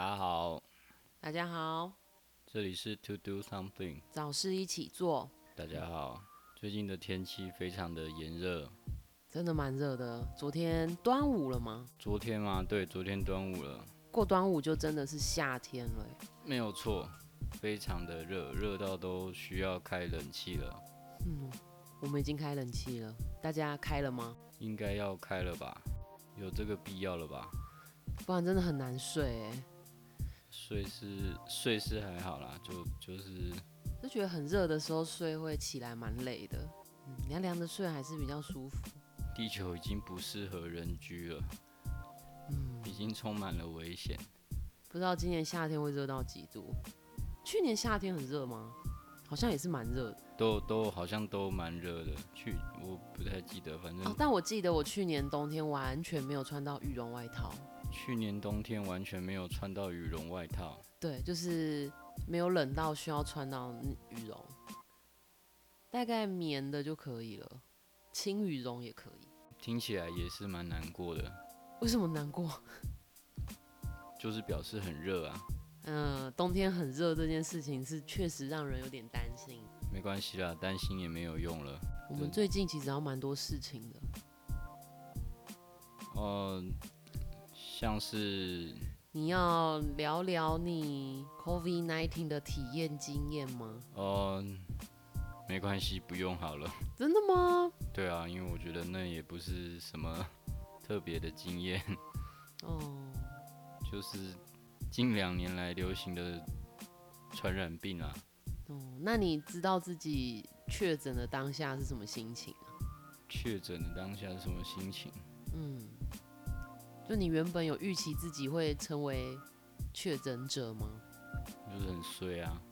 大家好，大家好，这里是 To Do Something，找事一起做。大家好，最近的天气非常的炎热，真的蛮热的。昨天端午了吗？昨天吗？对，昨天端午了。过端午就真的是夏天了。没有错，非常的热，热到都需要开冷气了。嗯，我们已经开冷气了，大家开了吗？应该要开了吧，有这个必要了吧？不然真的很难睡哎。睡是睡是还好啦，就就是就觉得很热的时候睡会起来蛮累的，嗯，凉凉的睡还是比较舒服。地球已经不适合人居了，嗯，已经充满了危险。不知道今年夏天会热到几度？去年夏天很热吗？好像也是蛮热的，都都好像都蛮热的。去我不太记得，反正哦，但我记得我去年冬天完全没有穿到羽绒外套。去年冬天完全没有穿到羽绒外套，对，就是没有冷到需要穿到羽绒，大概棉的就可以了，轻羽绒也可以。听起来也是蛮难过的。为什么难过？就是表示很热啊。嗯、呃，冬天很热这件事情是确实让人有点担心。没关系啦，担心也没有用了。我们最近其实还蛮多事情的。嗯、呃。像是你要聊聊你 COVID-19 的体验经验吗？哦、呃，没关系，不用好了。真的吗？对啊，因为我觉得那也不是什么特别的经验。哦，就是近两年来流行的传染病啊。哦，那你知道自己确诊的当下是什么心情啊？确诊的当下是什么心情？嗯。就你原本有预期自己会成为确诊者吗？就是很衰啊。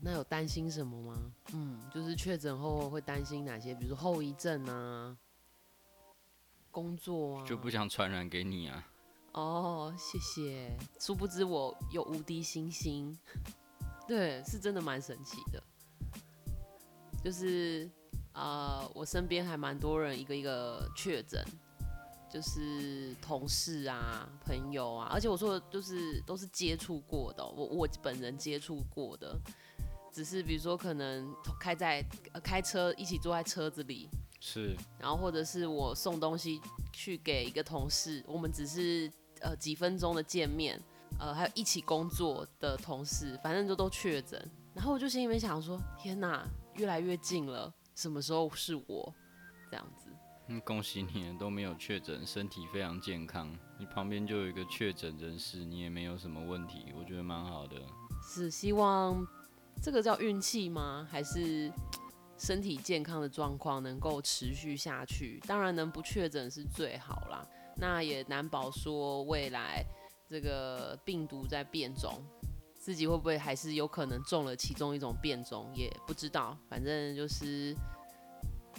那有担心什么吗？嗯，就是确诊后会担心哪些？比如说后遗症啊，工作啊。就不想传染给你啊。哦，谢谢。殊不知我有无敌星星。对，是真的蛮神奇的。就是啊、呃，我身边还蛮多人一个一个确诊。就是同事啊、朋友啊，而且我说的就是都是接触过的，我我本人接触过的，只是比如说可能开在开车一起坐在车子里，是，然后或者是我送东西去给一个同事，我们只是呃几分钟的见面，呃还有一起工作的同事，反正就都确诊，然后我就心里面想说，天哪，越来越近了，什么时候是我？这样子？恭喜你都没有确诊，身体非常健康。你旁边就有一个确诊人士，你也没有什么问题，我觉得蛮好的。是希望这个叫运气吗？还是身体健康的状况能够持续下去？当然能不确诊是最好啦。那也难保说未来这个病毒在变种，自己会不会还是有可能中了其中一种变种，也不知道。反正就是。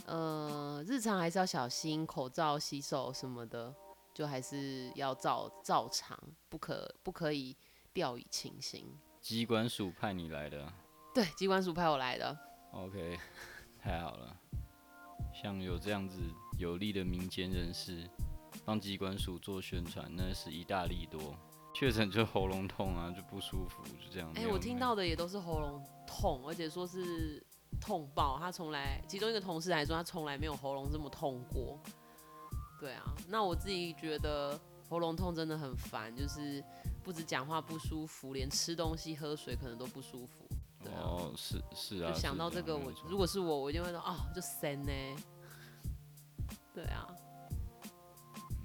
呃，日常还是要小心，口罩、洗手什么的，就还是要照照常，不可不可以掉以轻心。机关署派你来的？对，机关署派我来的。OK，太好了。像有这样子有力的民间人士帮机关署做宣传，那是一大利多。确诊就喉咙痛啊，就不舒服，就这样。哎、欸，我听到的也都是喉咙痛，而且说是。痛爆，他从来，其中一个同事还说他从来没有喉咙这么痛过。对啊，那我自己觉得喉咙痛真的很烦，就是不止讲话不舒服，连吃东西、喝水可能都不舒服。对啊、哦，是是啊。就想到这个，我如果是我，我一定会说哦，就神呢。对啊。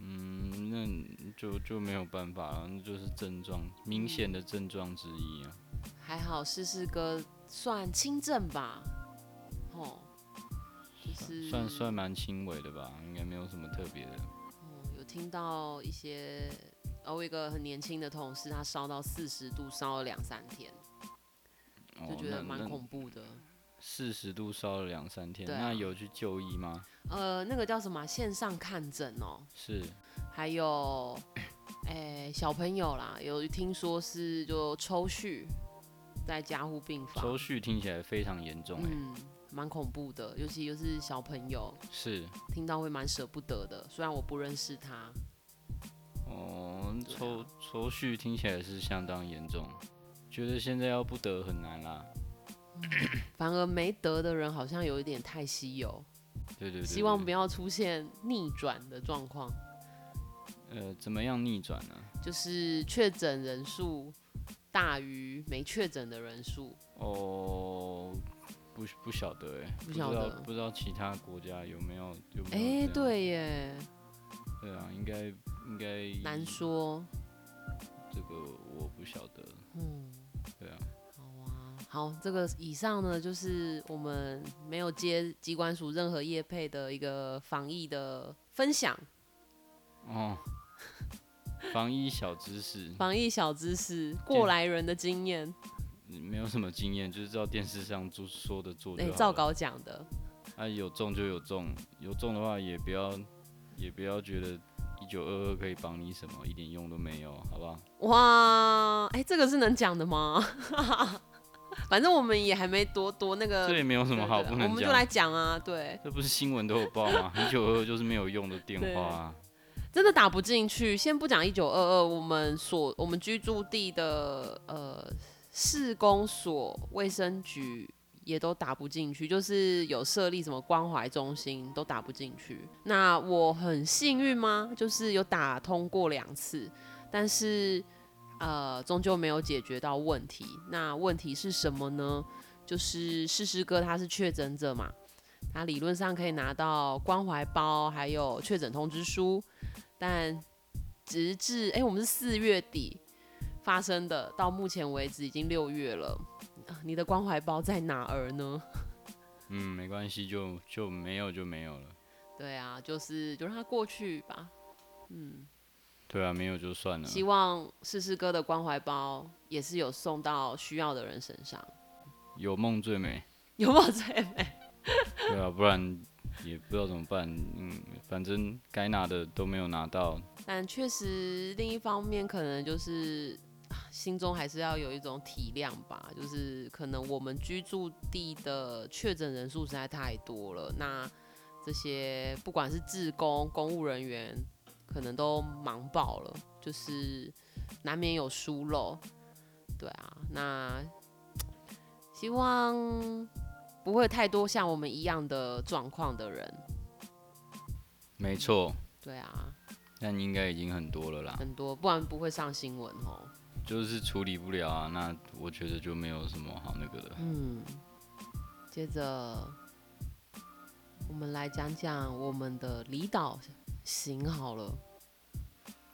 嗯，那就就没有办法了，那就是症状明显的症状之一啊。还好，试试哥算轻症吧。哦，就是算算蛮轻微的吧，应该没有什么特别的。哦，有听到一些，哦，我一个很年轻的同事，他烧到四十度，烧了两三天，就觉得蛮恐怖的。四十度烧了两三天，啊，那有去就医吗？呃，那个叫什么线上看诊哦。是。还有，哎，欸，小朋友啦，有听说是就抽血，在加护病房。抽搐听起来非常严重，欸，嗯。蛮恐怖的，尤其又是小朋友，是听到会蛮舍不得的。虽然我不认识他，哦，抽抽蓄听起来是相当严重，觉得现在要不得很难啦。嗯、反而没得的人好像有一点太稀有。对对，对对对。希望不要出现逆转的状况。呃，怎么样逆转呢？就是确诊人数大于没确诊的人数。哦，不不晓得哎，不晓得，不知道其他国家有没有有没有？哎、欸，对耶。对啊，应该应该难说。这个我不晓得。嗯，对啊。好啊，好，这个以上呢，就是我们没有接机关署任何业配的一个防疫的分享。哦。防疫小知识，防疫小知识，过来人的经验，没有什么经验，就是照电视上做说的做。哎，照稿讲的。啊，有中就有中，有中的话也不要，也不要觉得一九二二可以帮你什么，一点用都没有，好不好？哇，哎，这个是能讲的吗？反正我们也还没多多那个。这也没有什么好不能讲，我们就来讲啊，对。这不是新闻都有报吗？一九二二就是没有用的电话啊。真的打不进去。先不讲一九二二，我们所我们居住地的呃市公所、卫生局也都打不进去，就是有设立什么关怀中心都打不进去。那我很幸运吗？就是有打通过两次，但是呃终究没有解决到问题。那问题是什么呢？就是士师哥他是确诊者嘛，他理论上可以拿到关怀包，还有确诊通知书。但直至哎、我们是四月底发生的，到目前为止已经六月了。你的关怀包在哪儿呢？嗯，没关系，就就没有就没有了。对啊，就是就让它过去吧。嗯，对啊，没有就算了。希望士师哥的关怀包也是有送到需要的人身上。有梦最美，有梦最美。对啊，不然。也不知道怎么办，嗯，反正该拿的都没有拿到。但确实，另一方面可能就是心中还是要有一种体谅吧，就是可能我们居住地的确诊人数实在太多了，那这些不管是志工、公务人员，可能都忙爆了，就是难免有疏漏。对啊，那希望。不会太多像我们一样的状况的人，没错。对啊，但应该已经很多了啦。很多，不然不会上新闻哦。就是处理不了啊，那我觉得就没有什么好那个的。嗯，接着我们来讲讲我们的离岛行好了。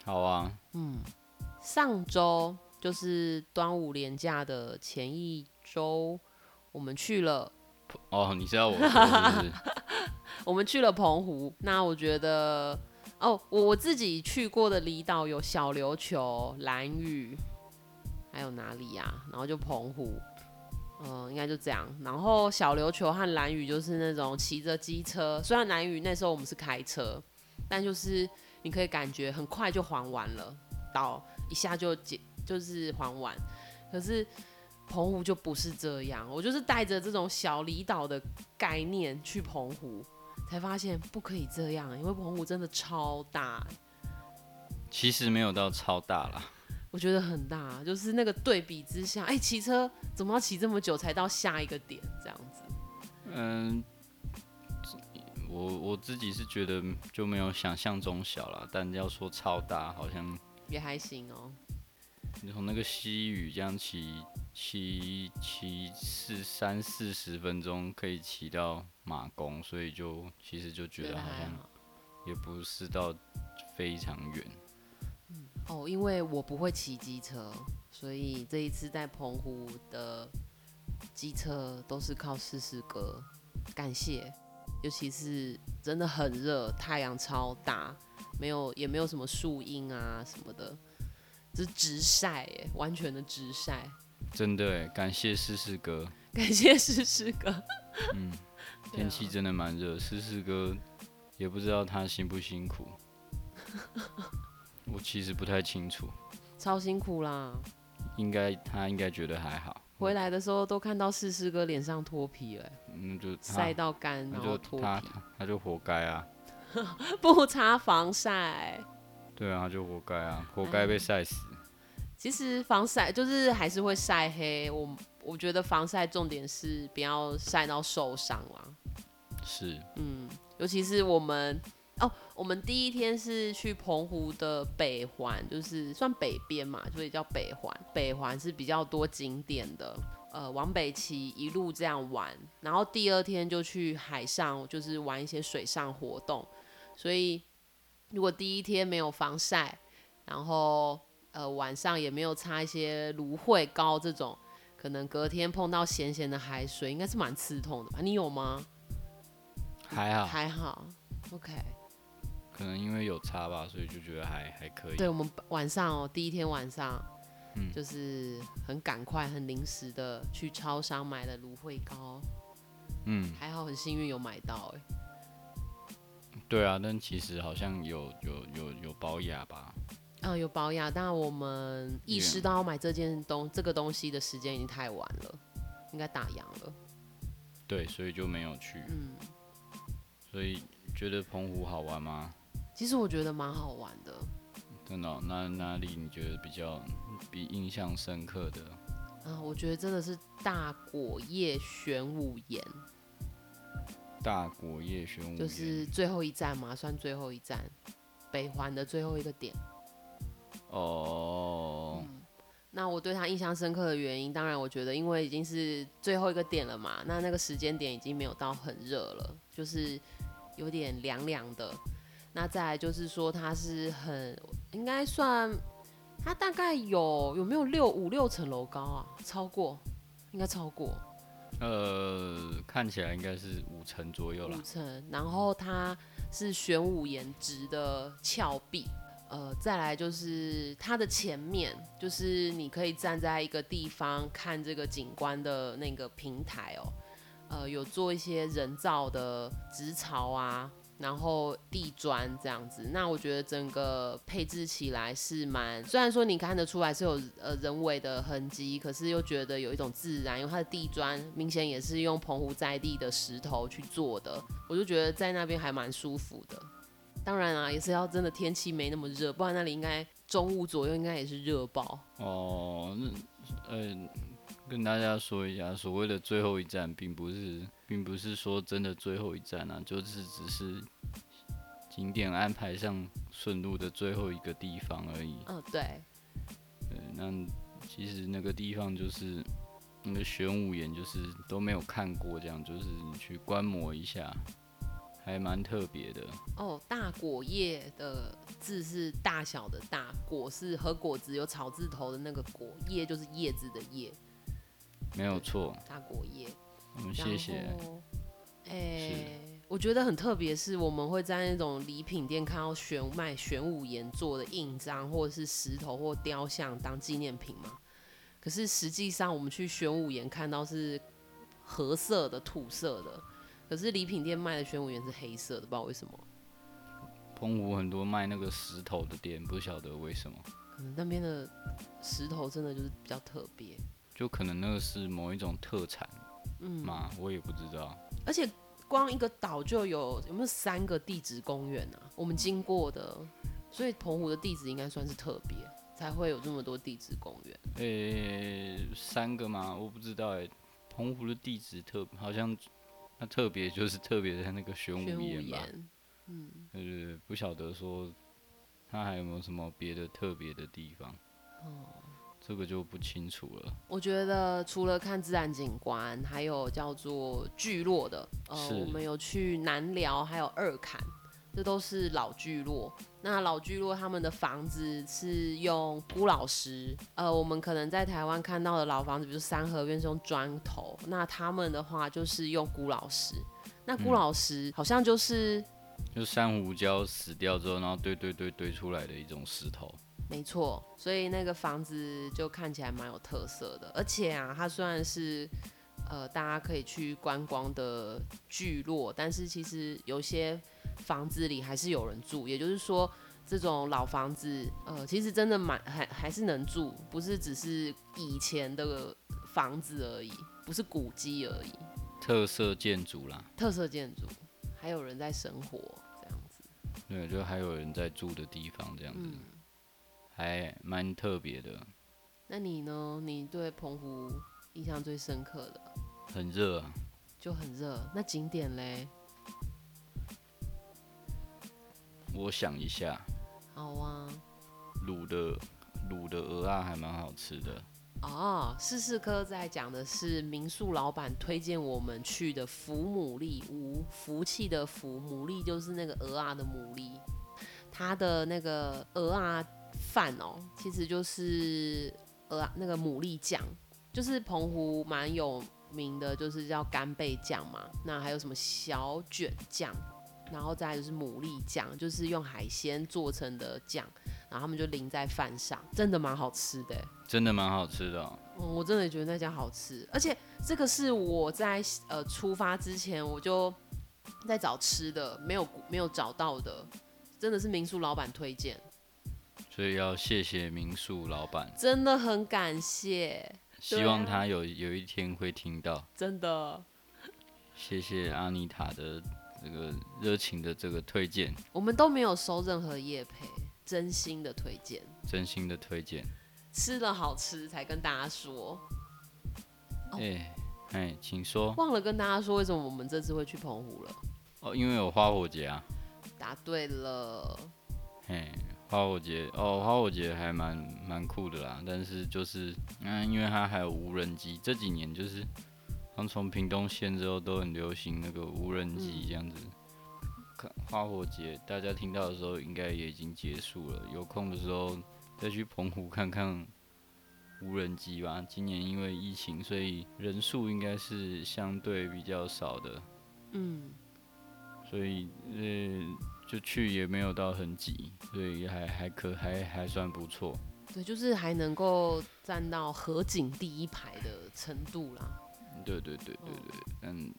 好啊。嗯，上周就是端午连假的前一周，我们去了。哦，你知道我是不是？我们去了澎湖，那我觉得哦，我我自己去过的离岛有小琉球、蓝屿，还有哪里呀、然后就澎湖，嗯、应该就这样。然后小琉球和蓝屿就是那种骑着机车，虽然蓝屿那时候我们是开车，但就是你可以感觉很快就还完了，到一下就结就是还完，可是。澎湖就不是这样，我就是带着这种小离岛的概念去澎湖，才发现不可以这样，因为澎湖真的超大。其实没有到超大啦，我觉得很大，就是那个对比之下，哎，骑车怎么要骑这么久才到下一个点？这样子。嗯，我我自己是觉得就没有想象中小了，但要说超大，好像也还行哦。你从那个西屿这样骑。骑骑四三四十分钟可以骑到马公，所以就其实就觉得好像也不是到非常远。嗯，哦，因为我不会骑机车，所以这一次在澎湖的机车都是靠士师哥，感谢。尤其是真的很热，太阳超大，没有也没有什么树荫啊什么的，就是直晒耶，完全的直晒。真的，感谢四四哥，感谢四四哥。嗯，天气真的蛮热，四四哥也不知道他辛不辛苦，我其实不太清楚。超辛苦啦。应该他应该觉得还好。回来的时候都看到四师哥脸上脱皮了，嗯，就晒到干，然后脱皮，他，他就活该啊。不擦防晒。对啊，就活该啊，活该被晒死。其实防晒就是还是会晒黑，我我觉得防晒重点是不要晒到受伤啊。是，嗯，尤其是我们哦，我们第一天是去澎湖的北环，就是算北边嘛，所以叫北环。北环是比较多景点的，呃，往北骑一路这样玩，然后第二天就去海上，就是玩一些水上活动。所以如果第一天没有防晒，然后呃晚上也没有擦一些芦荟膏这种，可能隔天碰到咸咸的海水，应该是蛮刺痛的吧？你有吗？还好，还好，OK。可能因为有差吧，所以就觉得还还可以。对，我们晚上哦，第一天晚上，嗯，就是很赶快、很临时的去超商买了芦荟膏，嗯，还好很幸运有买到哎。对啊，但其实好像有有有有保养吧？嗯，有保养，但我们意识到买这件东这个东西的时间已经太晚了，应该打烊了。对，所以就没有去。嗯。所以觉得澎湖好玩吗？其实我觉得蛮好玩的。真的哦？那哪里你觉得比较比印象深刻的？啊，我觉得真的是大果叶玄武岩。大果叶玄武岩就是最后一站嘛，算最后一站，北环的最后一个点。哦。嗯那我对他印象深刻的原因，当然我觉得，因为已经是最后一个点了嘛，那那个时间点已经没有到很热了，就是有点凉凉的。那再来就是说，它是很应该算，它大概有有没有六五六层楼高啊？超过，应该超过。呃，看起来应该是五层左右了。五层，然后它是玄武岩质的峭壁。呃，再来就是它的前面，就是你可以站在一个地方看这个景观的那个平台哦。呃，有做一些人造的植草啊，然后地砖这样子。那我觉得整个配置起来是蛮，虽然说你看得出来是有呃人为的痕迹，可是又觉得有一种自然，因为它的地砖明显也是用澎湖在地的石头去做的，我就觉得在那边还蛮舒服的。当然啊，也是要真的天气没那么热，不然那里应该中午左右应该也是热爆。哦，那呃，跟大家说一下，所谓的最后一站，并不是，并不是说真的最后一站啊，就是只是景点安排上顺路的最后一个地方而已。嗯、哦，对。对，那其实那个地方就是那个玄武岩，就是都没有看过，这样就是你去观摩一下。还蛮特别的哦，大果叶的字是大小的大，果是和果子有草字头的那个果，叶就是叶子的叶，没有错。大果叶，嗯，谢谢。哎、欸，我觉得很特别，是我们会在那种礼品店看到玄卖玄武岩做的印章，或者是石头或雕像当纪念品嘛。可是实际上我们去玄武岩看到是褐色的土色的。可是礼品店卖的玄武岩是黑色的，不知道为什么。澎湖很多卖那个石头的店，不晓得为什么。可能那边的石头真的就是比较特别。就可能那个是某一种特产，嗯嘛，我也不知道。而且光一个岛就有有没有三个地质公园啊？我们经过的，所以澎湖的地质应该算是特别，才会有这么多地质公园。诶、欸，三个吗？我不知道诶、欸。澎湖的地质特好像。它特别就是特别在那个玄武岩吧，嗯，呃，不晓得说它还有没有什么别的特别的地方，哦，这个就不清楚了。我觉得除了看自然景观，还有叫做聚落的，呃，我们有去南寮，还有二坎。这都是老聚落，那老聚落他们的房子是用孤老石，呃，我们可能在台湾看到的老房子，比如三合院是用砖头，那他们的话就是用孤老石。那孤老石好像就是，嗯、就珊瑚礁死掉之后，然后堆堆堆堆出来的一种石头。没错，所以那个房子就看起来蛮有特色的，而且啊，它虽然是呃大家可以去观光的聚落，但是其实有些。房子里还是有人住，也就是说，这种老房子，呃，其实真的蛮还还是能住，不是只是以前的房子而已，不是古迹而已。特色建筑啦，特色建筑，还有人在生活这样子。对，就还有人在住的地方这样子，嗯、还蛮特别的。那你呢？你对澎湖印象最深刻的？很热啊，就很热。那景点嘞？我想一下。好啊。卤的卤的鹅啊还蛮好吃的。哦，试试科在讲的是民宿老板推荐我们去的福牡蛎屋，福气的福，牡蛎就是那个鹅啊的牡蛎。它的那个蚵仔饭哦，其实就是呃那个牡蛎酱，就是澎湖蛮有名的，就是叫干贝酱嘛。那还有什么小卷酱，然后再来就是牡蛎酱，就是用海鲜做成的酱。然后他们就淋在饭上，真的蛮好吃的，真的蛮好吃的哦。嗯，我真的觉得那家好吃，而且这个是我在呃出发之前我就在找吃的，没有没有找到的，真的是民宿老板推荐，所以要谢谢民宿老板，真的很感谢，希望他有有一天会听到，真的，谢谢阿妮塔的这个热情的这个推荐，我们都没有收任何业配。真心的推荐，真心的推荐，吃了好吃才跟大家说。哎、欸，哎、欸，请说。忘了跟大家说，为什么我们这次会去澎湖了？哦，因为有花火节啊。答对了。嘿，花火节哦，花火节还蛮蛮酷的啦。但是就是，嗯，因为它还有无人机，这几年就是，刚从屏东县之后都很流行那个无人机这样子。嗯花火节，大家听到的时候应该也已经结束了。有空的时候再去澎湖看看无人机吧。今年因为疫情，所以人数应该是相对比较少的。嗯，所以呃，就去也没有到很挤，所以还还可还还算不错。对，就是还能够站到河景第一排的程度啦。对对对对对，嗯，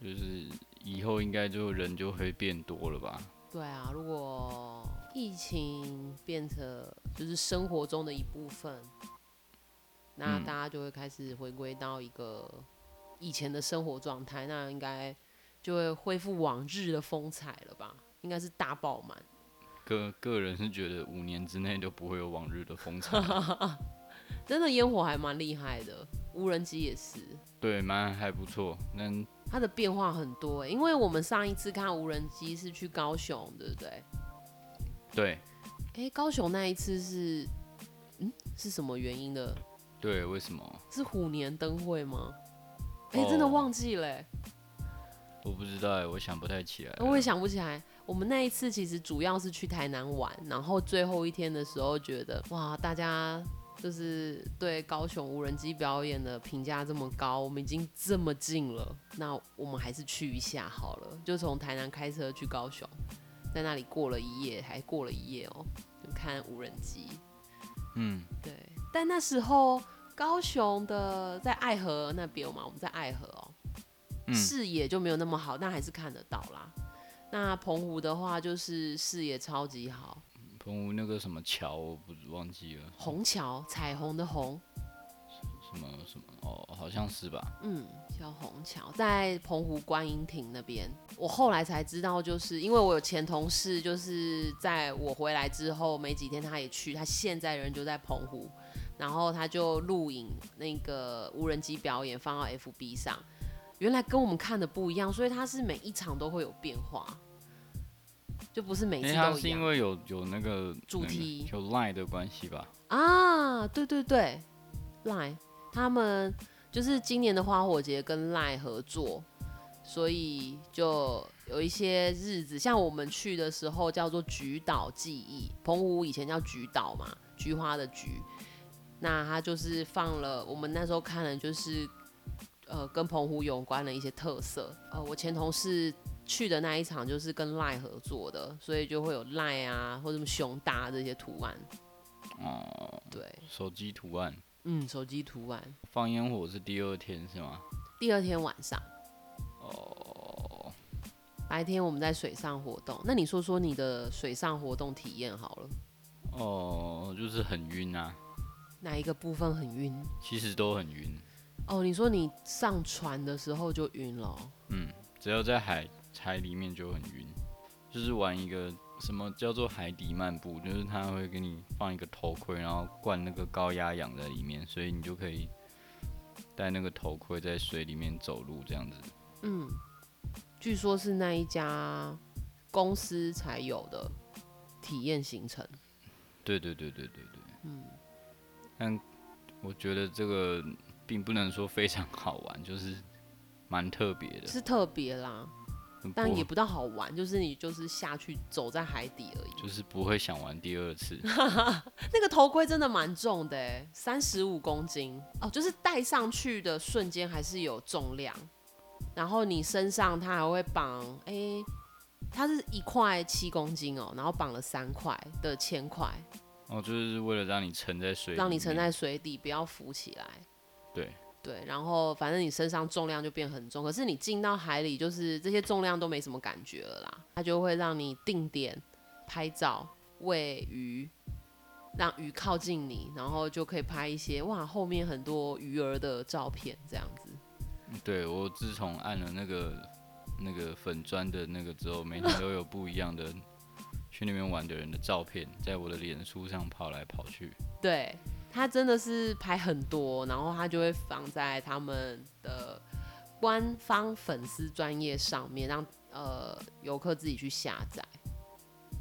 就是。以后应该就人就会变多了吧？对啊，如果疫情变成就是生活中的一部分，那大家就会开始回归到一个以前的生活状态，那应该就会恢复往日的风采了吧？应该是大爆满。个个人是觉得五年之内都不会有往日的风采。真的烟火还蛮厉害的，无人机也是。对，蛮还不错。那它的变化很多，因为我们上一次看无人机是去高雄，对不对？对。哎、欸，高雄那一次是，嗯，是什么原因的？对，为什么？是虎年灯会吗？哎、欸，真的忘记了、欸。我不知道哎，我想不太起来。我也想不起来。我们那一次其实主要是去台南玩，然后最后一天的时候觉得，哇，大家。就是对高雄无人机表演的评价这么高，我们已经这么近了，那我们还是去一下好了。就从台南开车去高雄，在那里过了一夜，还过了一夜哦，就看无人机。嗯，对。但那时候高雄的在爱河那边嘛，我们在爱河哦，嗯，视野就没有那么好，但还是看得到啦。那澎湖的话，就是视野超级好。澎湖那个什么桥，我不忘记了。虹桥，彩虹的虹。什么什么？哦，好像是吧。嗯，叫虹桥，在澎湖观音亭那边。我后来才知道，就是因为我有前同事，就是在我回来之后没几天，他也去，他现在人就在澎湖，然后他就录影那个无人机表演，放到 FB 上。原来跟我们看的不一样，所以它是每一场都会有变化。就不是每次都一样。欸、是因为有有那个主题，有 line 的关系吧？啊，对对对，line，他们就是今年的花火节跟 line 合作，所以就有一些日子，像我们去的时候叫做菊岛记忆，澎湖以前叫菊岛嘛，菊花的菊，那他就是放了我们那时候看的就是呃跟澎湖有关的一些特色，呃，我前同事。去的那一场就是跟赖合作的，所以就会有赖啊，或者什么熊大这些图案。哦，对，手机图案。嗯，手机图案。放烟火是第二天是吗？第二天晚上。哦。白天我们在水上活动，那你说说你的水上活动体验好了。哦，就是很晕啊。哪一个部分很晕？其实都很晕。哦，你说你上船的时候就晕了？嗯，只要在海。海里面就很晕，就是玩一个什么叫做海底漫步，就是他会给你放一个头盔，然后灌那个高压氧在里面，所以你就可以戴那个头盔在水里面走路这样子。嗯，据说是那一家公司才有的体验行程。对对对对对对。嗯，但我觉得这个并不能说非常好玩，就是蛮特别的。是特别啦。但也不到好玩，就是你就是下去走在海底而已，就是不会想玩第二次。那个头盔真的蛮重的，哎，三十五公斤哦，就是戴上去的瞬间还是有重量，然后你身上它还会绑，哎、欸，它是一块七公斤哦，然后绑了三块的铅块，哦，就是为了让你沉在水，让你沉在水底不要浮起来，对。对，然后反正你身上重量就变很重，可是你进到海里，就是这些重量都没什么感觉了啦。它就会让你定点拍照、喂鱼，让鱼靠近你，然后就可以拍一些哇，后面很多鱼儿的照片这样子。对，我自从按了那个那个粉砖的那个之后，每天都有不一样的 去那边玩的人的照片，在我的脸书上跑来跑去。对。他真的是拍很多，然后他就会放在他们的官方粉丝专业上面，让呃游客自己去下载。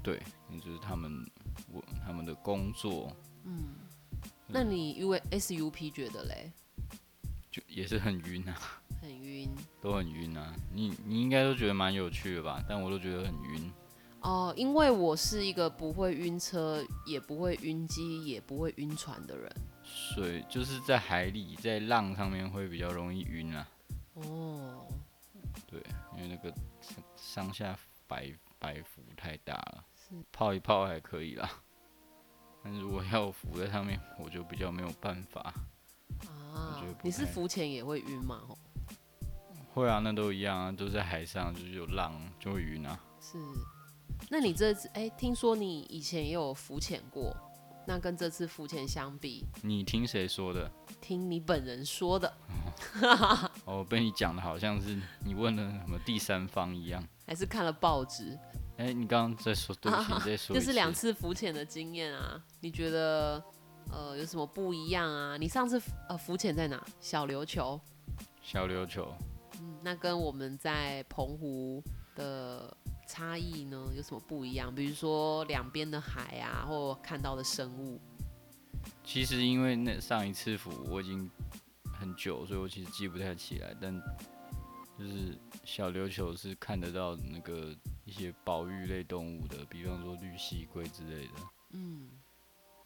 对，那就是他们我他们的工作。嗯，那你因为 SUP 觉得嘞？就也是很晕啊。很晕。都很晕啊！你你应该都觉得蛮有趣的吧？但我都觉得很晕。哦，因为我是一个不会晕车，也不会晕机，也不会晕船的人。水就是在海里，在浪上面会比较容易晕啊。哦，对，因为那个上下摆摆幅太大了。是泡一泡还可以啦，但是如果要浮在上面，我就比较没有办法。啊，你是浮潜也会晕吗？会啊，那都一样啊，都在海上，就是有浪就会晕啊。是。那你这次哎、欸，听说你以前也有浮潜过，那跟这次浮潜相比，你听谁说的？听你本人说的。哦，被你讲的好像是你问了什么第三方一样，还是看了报纸？哎、欸，你刚刚在说，对不起，啊、你在说 就是两次浮潜的经验啊，你觉得呃有什么不一样啊？你上次呃浮潜在哪？小琉球。小琉球。嗯，那跟我们在澎湖的。差异呢，有什么不一样？比如说两边的海啊，或看到的生物。其实因为那上一次浮我已经很久，所以我其实记不太起来。但就是小琉球是看得到那个一些保育类动物的，比方说绿蜥龟之类的。嗯。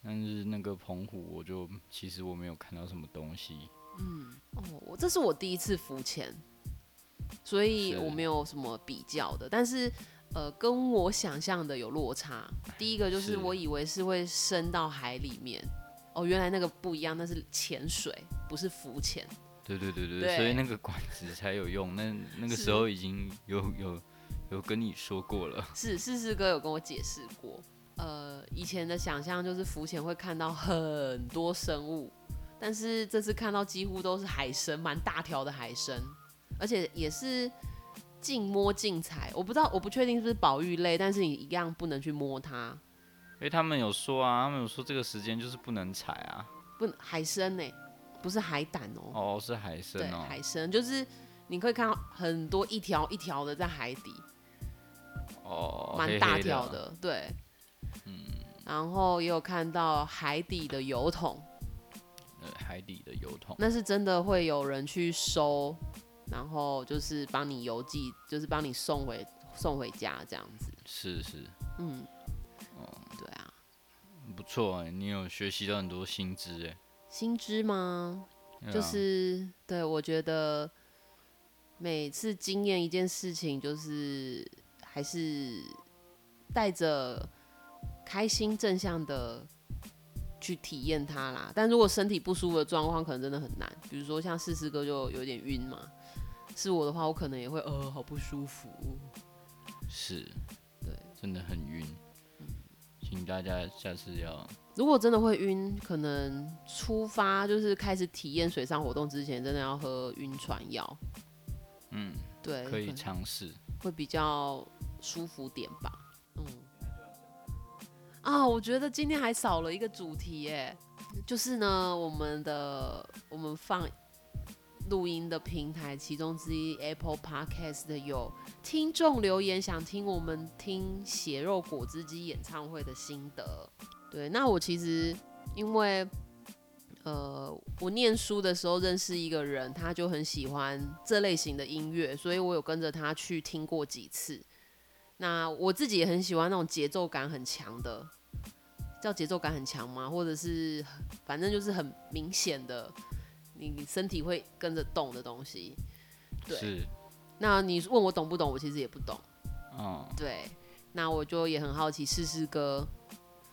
但是那个澎湖，我就其实我没有看到什么东西。嗯。哦，我这是我第一次浮潜。所以我没有什么比较的，但是呃，跟我想象的有落差。第一个就是我以为是会深到海里面，哦，原来那个不一样，那是潜水，不是浮潜。对对对对，对，所以那个管子才有用。那那个时候已经有有有跟你说过了。是，是是哥有跟我解释过。呃，以前的想象就是浮潜会看到很多生物，但是这次看到几乎都是海参，蛮大条的海参。而且也是禁摸禁踩，我不知道，我不确定是不是保育类，但是你一样不能去摸它。哎、欸，他们有说啊，他们有说这个时间就是不能踩啊。不，海参呢、欸？不是海胆哦、喔。哦，是海参。对，海参就是你可以看到很多一条一条的在海底。哦。蛮大条的，的，对。嗯。然后也有看到海底的油桶。呃，海底的油桶。那是真的会有人去收。然后就是帮你邮寄，就是帮你送回送回家这样子。是是，嗯，哦，对啊，不错哎，你有学习到很多新知哎。新知吗？啊、就是对，我觉得每次经验一件事情，就是还是带着开心正向的去体验它啦。但如果身体不舒服的状况，可能真的很难。比如说像四四哥就有点晕嘛。是我的话，我可能也会呃，好不舒服。是，对，真的很晕。嗯，请大家下次要，如果真的会晕，可能出发就是开始体验水上活动之前，真的要喝晕船药。嗯，对，可以尝试，会比较舒服点吧。嗯。啊，我觉得今天还少了一个主题耶，就是呢，我们的我们放录音的平台其中之一 Apple Podcast 有听众留言，想听我们听血肉果汁机演唱会的心得。对，那我其实因为呃，我念书的时候认识一个人，他就很喜欢这类型的音乐，所以我有跟着他去听过几次。那我自己也很喜欢那种节奏感很强的，叫节奏感很强吗？或者是反正就是很明显的，你身体会跟着动的东西。对。是。那你问我懂不懂？我其实也不懂。哦。对。那我就也很好奇，试试歌。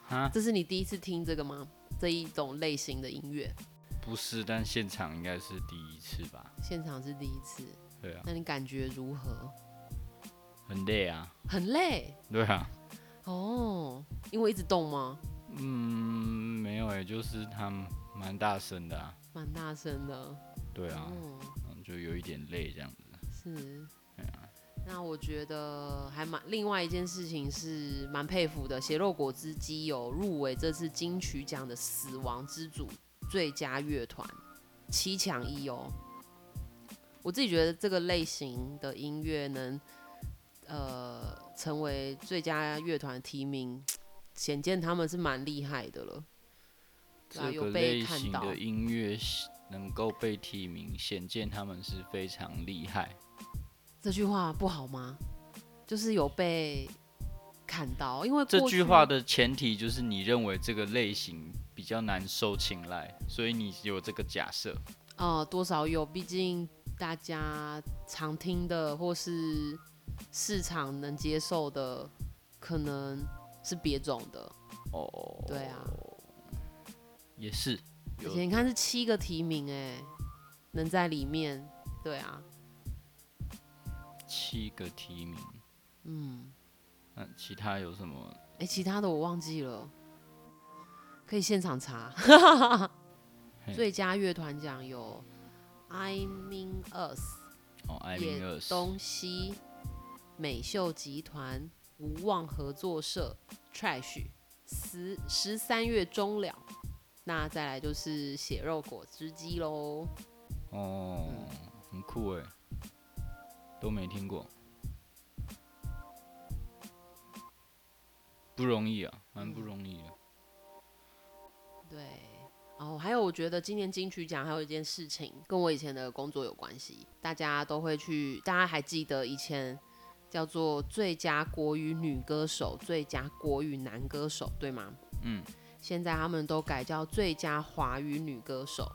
哈？这是你第一次听这个吗？这一种类型的音乐？不是，但现场应该是第一次吧。现场是第一次。对啊。那你感觉如何？很累啊，很累。对啊。哦，因为一直动吗？嗯，没有哎，就是他蛮大声的啊。蛮大声的。对啊。嗯，就有一点累这样子。是。对啊。那我觉得还蛮，另外一件事情是蛮佩服的，血肉果汁机有入围这次金曲奖的死亡之组最佳乐团，七强一哦。我自己觉得这个类型的音乐能。呃，成为最佳乐团提名，显见他们是蛮厉害的了。这个类型的音乐能够被提名，显见他们是非常厉害。这句话不好吗？就是有被看到，因为这句话的前提就是你认为这个类型比较难受青睐，所以你有这个假设。哦、呃，多少有，毕竟大家常听的或是。市场能接受的可能是别种的哦，对啊，也是。而且你看是七个提名哎，能在里面，对啊，七个提名，嗯，那其他有什么？哎，其他的我忘记了，可以现场查。最佳乐团奖有 I Mean Us，哦，I Mean Us，东西。美秀集团、无望合作社、Trash、十十三月终了，那再来就是血肉果汁机喽。哦，嗯、很酷哎，都没听过，不容易啊，蛮不容易的。对，哦，还有我觉得今年金曲奖还有一件事情跟我以前的工作有关系，大家都会去，大家还记得以前。叫做最佳国语女歌手、最佳国语男歌手，对吗？嗯。现在他们都改叫最佳华语女歌手，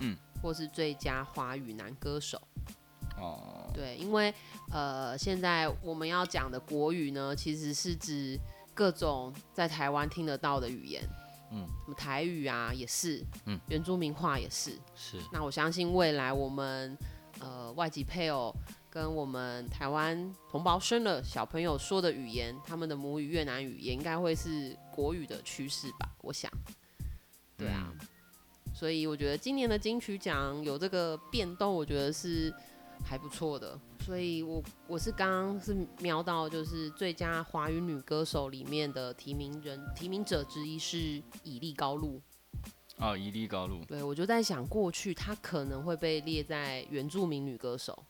嗯，或是最佳华语男歌手。哦。对，因为呃，现在我们要讲的国语呢，其实是指各种在台湾听得到的语言，嗯，什么台语啊，也是，嗯，原住民话也是，是。那我相信未来我们呃外籍配偶。跟我们台湾同胞生了小朋友说的语言，他们的母语越南语也应该会是国语的趋势吧？我想，对啊，嗯、所以我觉得今年的金曲奖有这个变动，我觉得是还不错的。所以我我是刚刚是瞄到，就是最佳华语女歌手里面的提名人提名者之一是以利高露。啊，以利高露。对，我就在想，过去她可能会被列在原住民女歌手。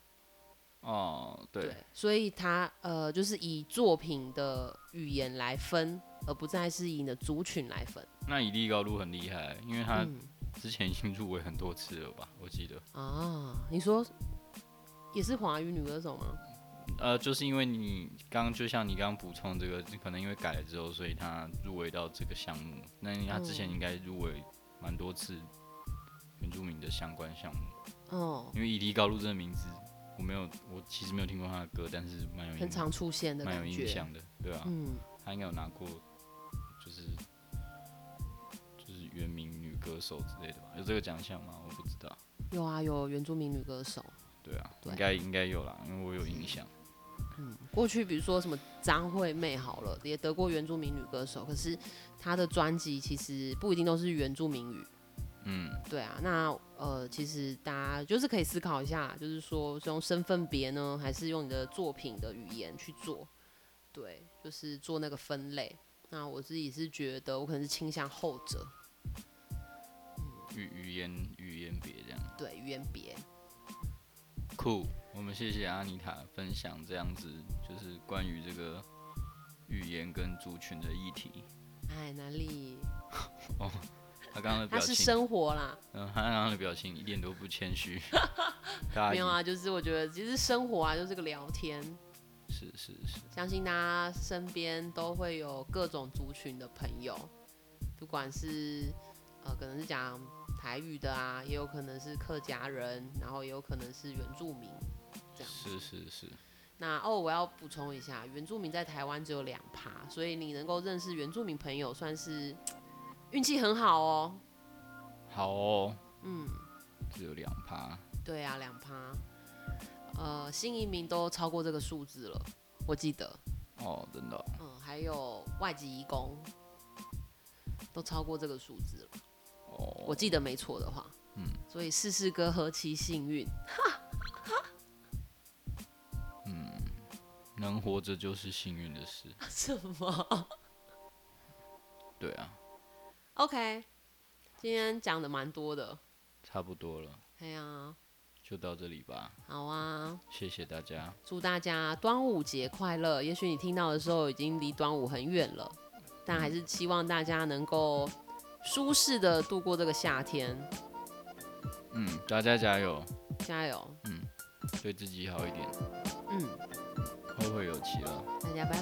哦，对，对，所以他呃，就是以作品的语言来分，而不再是以你的族群来分。那以利高路很厉害，因为他之前已经入围很多次了吧？我记得。啊，你说也是华语女歌手吗？呃，就是因为你刚刚就像你刚刚补充这个，可能因为改了之后，所以他入围到这个项目。那他之前应该入围蛮多次原住民的相关项目。哦，因为以利高路这个名字。我没有，我其实没有听过他的歌，但是蛮有很常出现的，蛮有印象的，对啊，嗯，他应该有拿过，就是就是原名女歌手之类的吧？有这个奖项吗？我不知道。有啊，有原住民女歌手。对啊，对应该应该有啦，因为我有印象。嗯，过去比如说什么张惠妹好了，也得过原住民女歌手，可是她的专辑其实不一定都是原住民语。嗯，对啊，那呃，其实大家就是可以思考一下，就是说是用身份别呢，还是用你的作品的语言去做？对，就是做那个分类。那我自己是觉得，我可能是倾向后者。语语言语言别这样。对，语言别。酷，我们谢谢阿妮塔分享这样子，就是关于这个语言跟族群的议题。哎，哪里？哦，他刚刚的表情。他是生活啦。嗯，他刚刚的表情一点都不谦虚。没有啊，就是我觉得其实生活啊，就是个聊天。是是是。相信大家身边都会有各种族群的朋友，不管是呃，可能是讲台语的啊，也有可能是客家人，然后也有可能是原住民，这样。是是是。那哦，我要补充一下，原住民在台湾只有两趴，所以你能够认识原住民朋友，算是运气很好哦。好哦。嗯。只有两趴。对啊，两趴。呃，新移民都超过这个数字了，我记得。哦，真的。嗯，还有外籍移工，都超过这个数字了。哦。我记得没错的话。嗯。所以四四哥何其幸运。嗯，能活着就是幸运的事。什么？对啊。OK，今天讲的蛮多的。差不多了。对啊。就到这里吧。好啊，谢谢大家。祝大家端午节快乐！也许你听到的时候已经离端午很远了，但还是希望大家能够舒适的度过这个夏天。嗯，大家加油！加油！嗯，对自己好一点。嗯，后会有期了。大家拜拜。